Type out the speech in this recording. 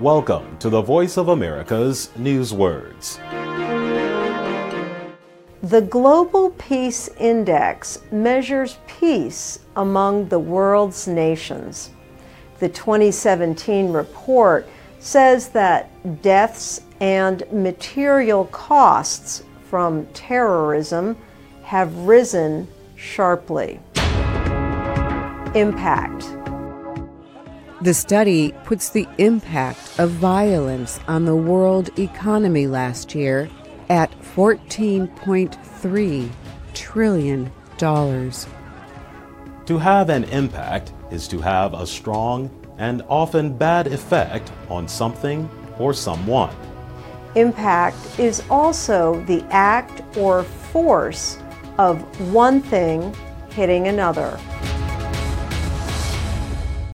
Welcome to the Voice of America's News Words. The Global Peace Index measures peace among the world's nations. The 2017 report says that deaths and material costs from terrorism have risen sharply. Impact. The study puts the impact of violence on the world economy last year at $14.3 trillion. To have an impact is to have a strong and often bad effect on something or someone. Impact is also the act or force of one thing hitting another.